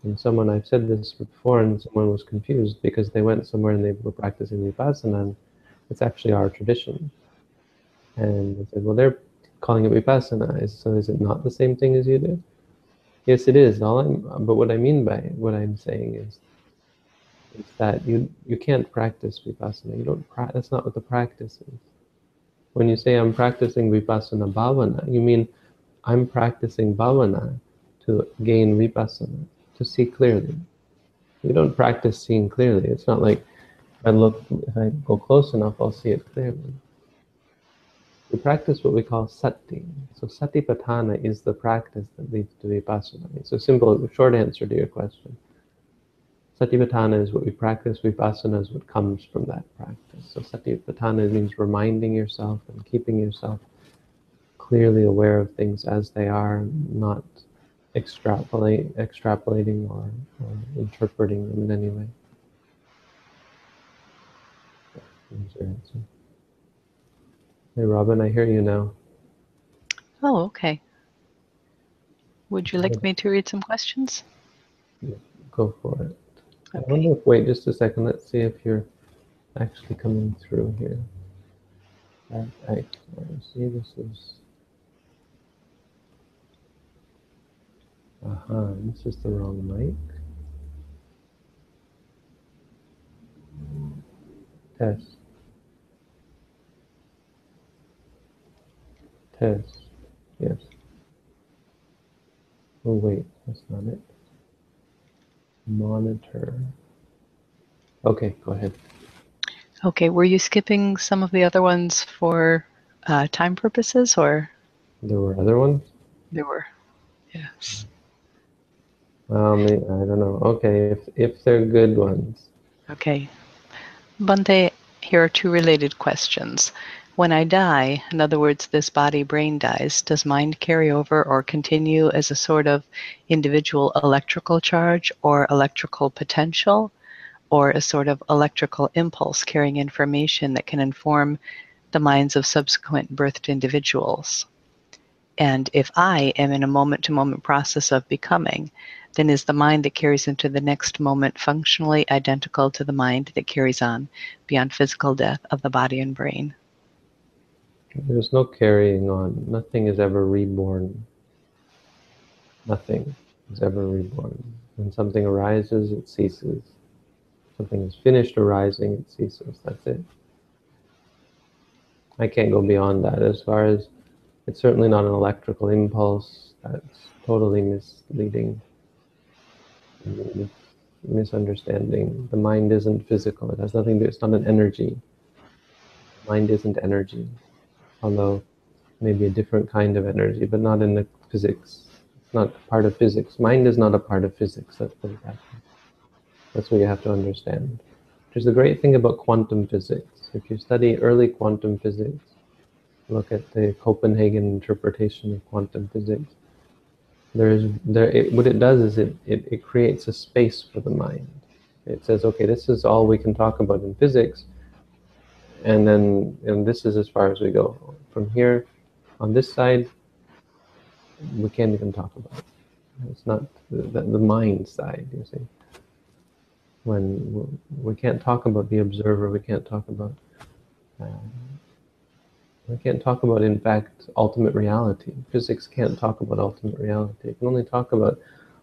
And someone, I've said this before, and someone was confused because they went somewhere and they were practicing vipassana, and it's actually our tradition. And they said, well, they're calling it vipassana, so is it not the same thing as you do? Yes, it is. All I'm, but what I mean by what I'm saying is, is that you you can't practice vipassana. You don't. Pra- that's not what the practice is. When you say I'm practicing vipassana bhavana, you mean I'm practicing bhavana to gain vipassana, to see clearly. You don't practice seeing clearly. It's not like if I look, if I go close enough, I'll see it clearly. We practice what we call sati. So satipatthana is the practice that leads to vipassana. It's a simple, short answer to your question. Satipatthana is what we practice, vipassana is what comes from that practice. So satipatthana means reminding yourself and keeping yourself clearly aware of things as they are, not extrapolate, extrapolating or, or interpreting them in any way. Hey, Robin, I hear you now. Oh, okay. Would you like me to read some questions? Yeah, go for it. Okay. I wonder if, wait just a second, let's see if you're actually coming through here. I, I see this is Aha, this is the wrong mic. Test. Test. Yes. Oh wait, that's not it. Monitor. Okay, go ahead. Okay, were you skipping some of the other ones for uh, time purposes or? There were other ones? There were, yes. Um, I don't know. Okay, if, if they're good ones. Okay. Bhante, here are two related questions. When I die, in other words, this body brain dies, does mind carry over or continue as a sort of individual electrical charge or electrical potential? or a sort of electrical impulse carrying information that can inform the minds of subsequent birthed individuals. And if I am in a moment to moment process of becoming, then is the mind that carries into the next moment functionally identical to the mind that carries on beyond physical death of the body and brain? There's no carrying on. Nothing is ever reborn. Nothing is ever reborn. When something arises, it ceases. Something is finished arising, it ceases. That's it. I can't go beyond that. As far as it's certainly not an electrical impulse, that's totally misleading misunderstanding. The mind isn't physical. It has nothing to do. it's not an energy. Mind isn't energy. Although maybe a different kind of energy, but not in the physics. It's not part of physics. Mind is not a part of physics. Let's put it that way. That's what you have to understand. Which is the great thing about quantum physics. If you study early quantum physics, look at the Copenhagen interpretation of quantum physics, there's there it, what it does is it, it it creates a space for the mind. It says okay this is all we can talk about in physics and then and this is as far as we go. From here on this side we can't even talk about it. It's not the, the, the mind side you see. When we can't talk about the observer we can't talk about uh, we can't talk about, in fact, ultimate reality. Physics can't talk about ultimate reality. It can only talk about,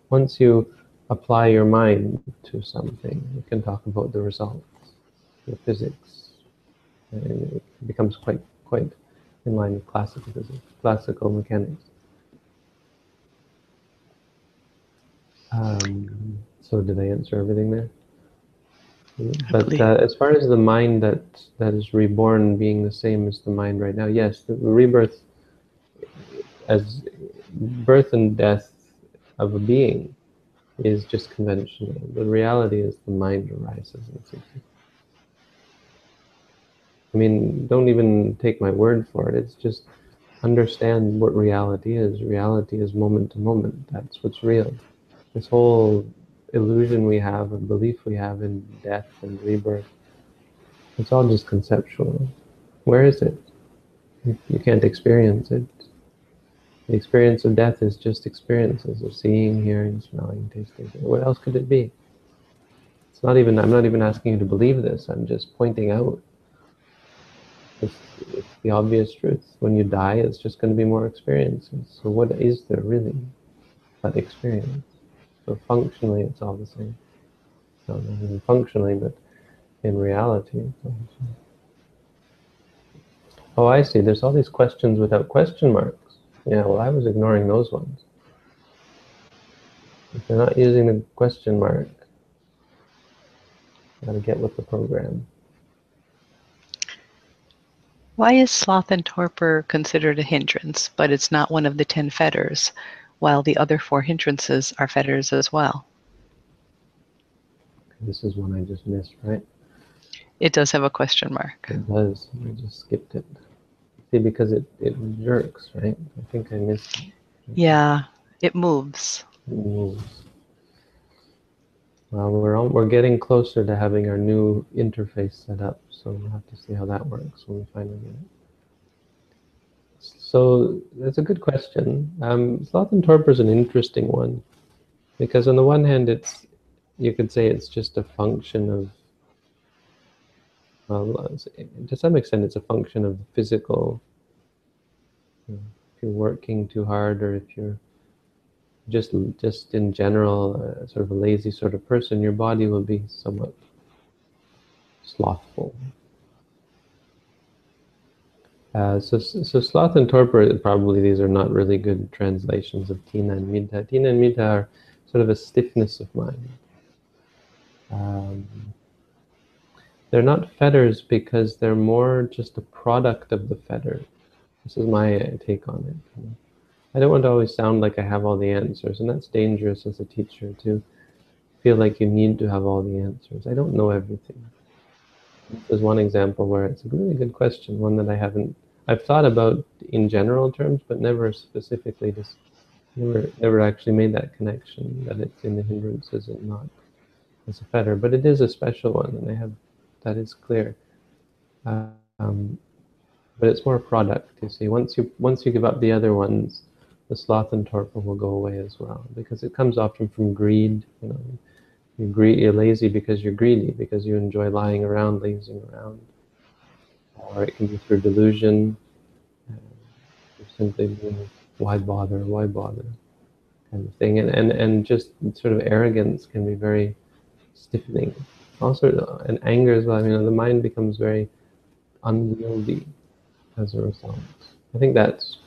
once you apply your mind to something, you can talk about the results, the physics. And it becomes quite, quite in line with classical physics, classical mechanics. Um, so did I answer everything there? But uh, as far as the mind that that is reborn being the same as the mind right now, yes, the rebirth as birth and death of a being is just conventional. The reality is the mind arises and ceases. I mean, don't even take my word for it. It's just understand what reality is. Reality is moment to moment. That's what's real. This whole illusion we have, a belief we have in death and rebirth, it's all just conceptual. Where is it? You can't experience it. The experience of death is just experiences of seeing, hearing, smelling, tasting. What else could it be? It's not even, I'm not even asking you to believe this, I'm just pointing out. It's, it's the obvious truth. When you die, it's just going to be more experiences. So what is there really but experience? So functionally, it's all the same. Not even functionally, but in reality, Oh, I see. There's all these questions without question marks. Yeah, well, I was ignoring those ones. If you're not using the question mark, got to get with the program. Why is sloth and torpor considered a hindrance, but it's not one of the ten fetters? While the other four hindrances are fetters as well. This is one I just missed, right? It does have a question mark. It does. I just skipped it. See, because it, it jerks, right? I think I missed it. Yeah, it moves. It moves. Well, we're, all, we're getting closer to having our new interface set up, so we'll have to see how that works when we finally get it. So that's a good question. Um, sloth and torpor is an interesting one because on the one hand, it's you could say it's just a function of well, to some extent, it's a function of physical. You know, if you're working too hard, or if you're just just in general uh, sort of a lazy sort of person, your body will be somewhat slothful. Uh, so, so sloth and torpor, probably these are not really good translations of thina and middha. Thina and middha are sort of a stiffness of mind. Um, they're not fetters because they're more just a product of the fetter. This is my take on it. I don't want to always sound like I have all the answers, and that's dangerous as a teacher to feel like you need to have all the answers. I don't know everything. There's one example where it's a really good question, one that I haven't, I've thought about in general terms, but never specifically, just never, never actually made that connection that it's in the hindrances and not as a fetter, but it is a special one, and I have that is clear. Um, but it's more product, you see. Once you once you give up the other ones, the sloth and torpor will go away as well, because it comes often from greed. You know, you greed, you're lazy because you're greedy, because you enjoy lying around, lazing around, or it can be through delusion. Uh, simply being, why bother? Why bother? Kind of thing, and and and just sort of arrogance can be very stiffening. Also, and anger as well. I mean, the mind becomes very unwieldy as a result. I think that's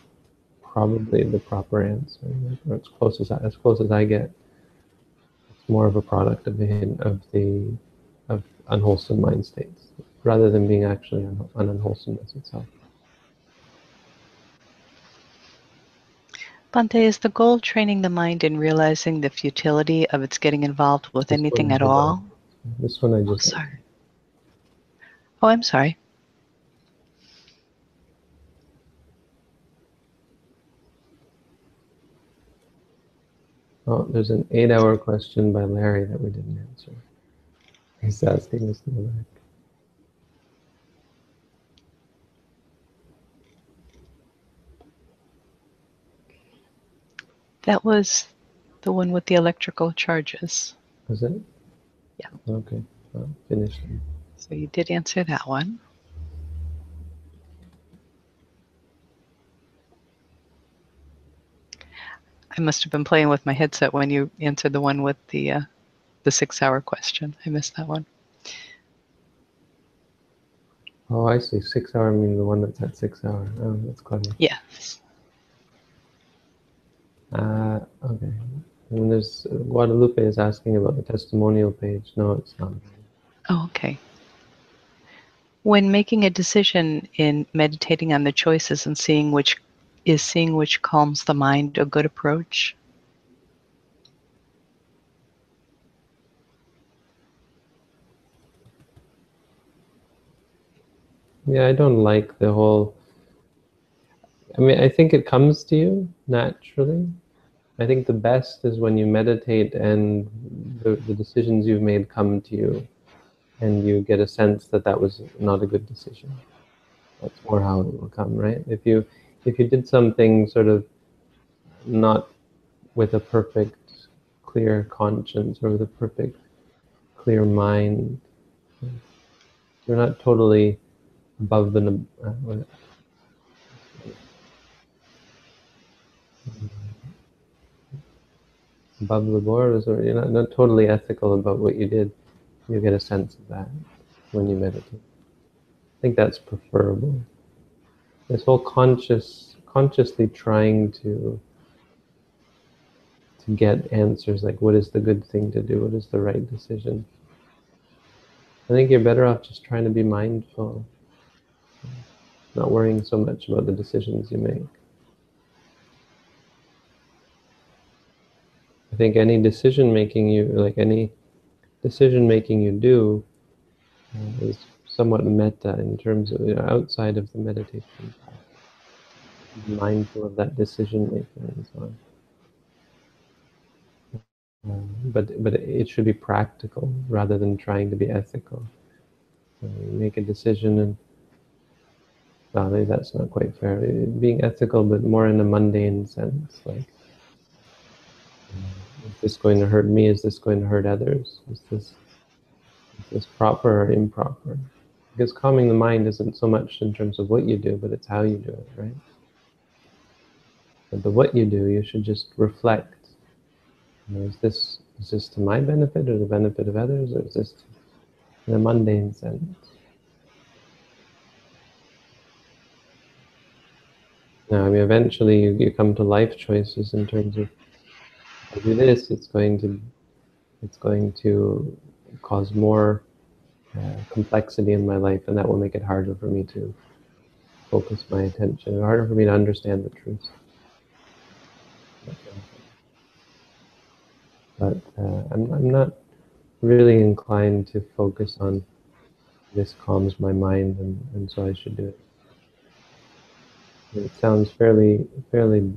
probably the proper answer, or as close as as close as I get. More of a product of the of the of unwholesome mind states, rather than being actually an, an unwholesomeness itself. Bhante, is the goal training the mind in realizing the futility of its getting involved with this anything at all? This one I oh, just. Oh, sorry. Oh, I'm sorry. Oh, there's an eight hour question by Larry that we didn't answer. He's asking us in the back. That was the one with the electrical charges. Was it? Yeah. Okay. Well, finished. So you did answer that one. I must have been playing with my headset when you answered the one with the uh, the six hour question. I missed that one. Oh, I see. Six hour means the one that's at six hour. Oh, that's clever. Yes. Uh, okay. And there's Guadalupe is asking about the testimonial page. No, it's not. Oh, okay. When making a decision in meditating on the choices and seeing which is seeing which calms the mind a good approach? Yeah, I don't like the whole. I mean, I think it comes to you naturally. I think the best is when you meditate and the, the decisions you've made come to you and you get a sense that that was not a good decision. That's more how it will come, right? If you if you did something sort of not with a perfect clear conscience or with a perfect clear mind, you're not totally above the uh, above the borders, or you're not, not totally ethical about what you did. You get a sense of that when you meditate. I think that's preferable this whole conscious consciously trying to to get answers like what is the good thing to do? What is the right decision? I think you're better off just trying to be mindful not worrying so much about the decisions you make. I think any decision making you like any decision making you do uh, is somewhat meta in terms of you know, outside of the meditation. Mindful of that decision making and so on. Um, but but it should be practical rather than trying to be ethical. Uh, make a decision and well, that's not quite fair. Being ethical, but more in a mundane sense, like is this going to hurt me? Is this going to hurt others? Is this is this proper or improper? Because calming the mind isn't so much in terms of what you do, but it's how you do it, right? But the what you do, you should just reflect. You know, is this is this to my benefit or the benefit of others, or is this in a mundane sense? Now, I mean, eventually you, you come to life choices in terms of I do this, it's going to it's going to cause more uh, complexity in my life, and that will make it harder for me to focus my attention, harder for me to understand the truth. But uh, I'm, I'm not really inclined to focus on this calms my mind, and, and so I should do it. It sounds fairly fairly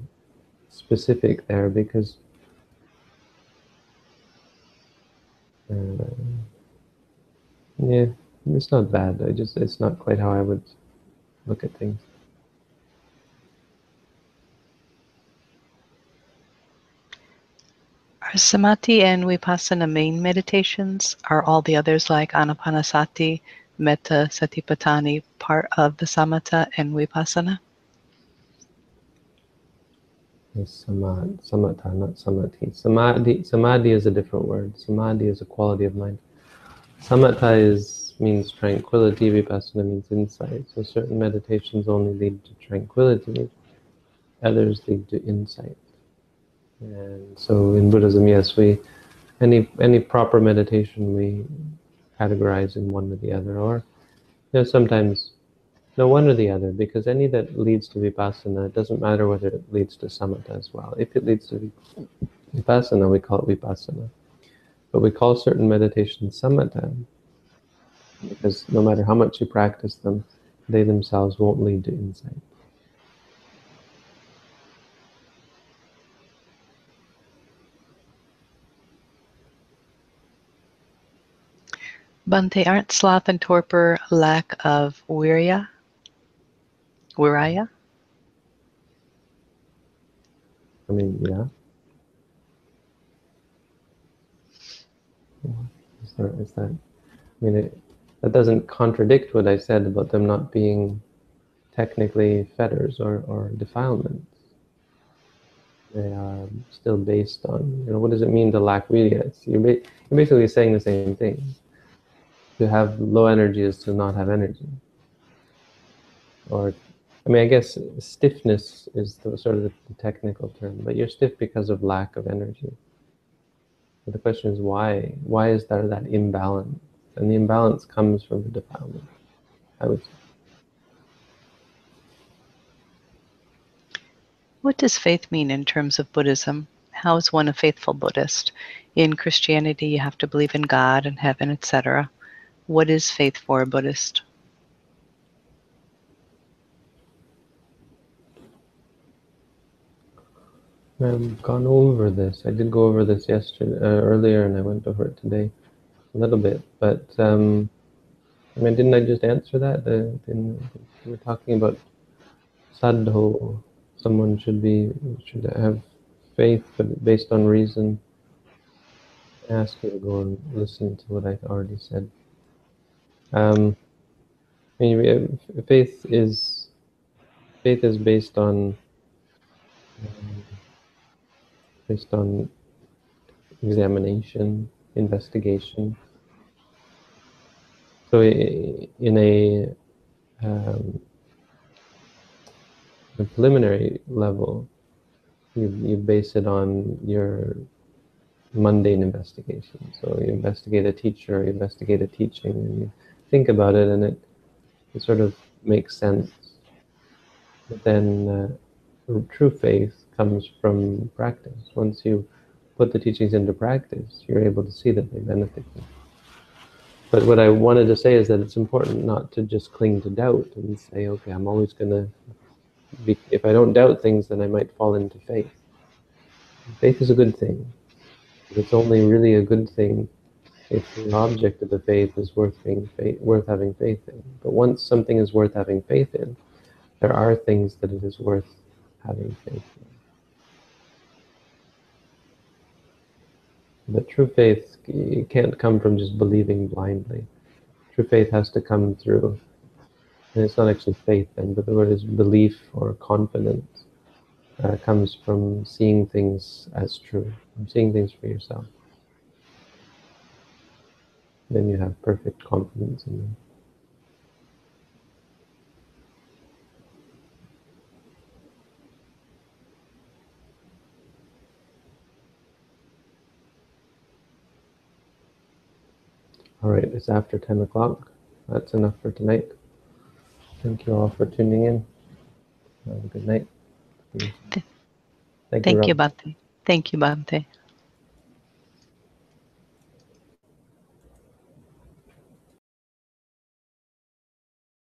specific there because Uh, yeah, it's not bad. I just it's not quite how I would look at things. Are samadhi and vipassana main meditations? Are all the others like anapanasati, metta, satipatthani part of the samatha and vipassana? Samad, samatha, not samadhi. Samadhi, samadhi is a different word. Samadhi is a quality of mind. Samatha is means tranquility. Vipassana means insight. So certain meditations only lead to tranquility. Others lead to insight. And so in Buddhism, yes, we any any proper meditation we categorize in one or the other, or you know sometimes no one or the other, because any that leads to vipassana, it doesn't matter whether it leads to samatha as well. If it leads to vipassana, we call it vipassana. But we call certain meditations samatha, because no matter how much you practice them, they themselves won't lead to insight. Bhante, aren't sloth and torpor lack of virya? Viriya? I mean, yeah. Is, that? I mean, it, that doesn't contradict what I said about them not being technically fetters or, or defilements. They are still based on, you know, what does it mean to lack virya? You're, ba you're basically saying the same thing to have low energy is to not have energy. Or, I mean, I guess stiffness is the, sort of the technical term, but you're stiff because of lack of energy. But the question is why? Why is there that imbalance? And the imbalance comes from the defilement, I would say. What does faith mean in terms of Buddhism? How is one a faithful Buddhist? In Christianity, you have to believe in God and heaven, etc. What is faith for a Buddhist? I've gone over this. I did go over this yesterday, uh, earlier, and I went over it today a little bit. But um, I mean, didn't I just answer that? The, we were talking about saddha. Someone should be should have faith, but based on reason. I ask you to go and listen to what I already said. Um, I mean, faith is faith is based on um, based on examination, investigation. So, in a, um, a preliminary level, you you base it on your mundane investigation. So you investigate a teacher, you investigate a teaching, and you think about it and it, it sort of makes sense. But then uh, true faith comes from practice. Once you put the teachings into practice, you're able to see that they benefit you. But what I wanted to say is that it's important not to just cling to doubt and say, okay, I'm always going to be, if I don't doubt things, then I might fall into faith. Faith is a good thing. It's only really a good thing if the object of the faith is worth being faith, worth having faith in. But once something is worth having faith in, there are things that it is worth having faith in. But true faith can't come from just believing blindly. True faith has to come through, and it's not actually faith then, but the word is belief or confidence. Uh, comes from seeing things as true, from seeing things for yourself then you have perfect confidence in them. All right, it's after 10 o'clock. That's enough for tonight. Thank you all for tuning in. Have a good night. Thank, Thank you, Bhante. Thank you, Bhante.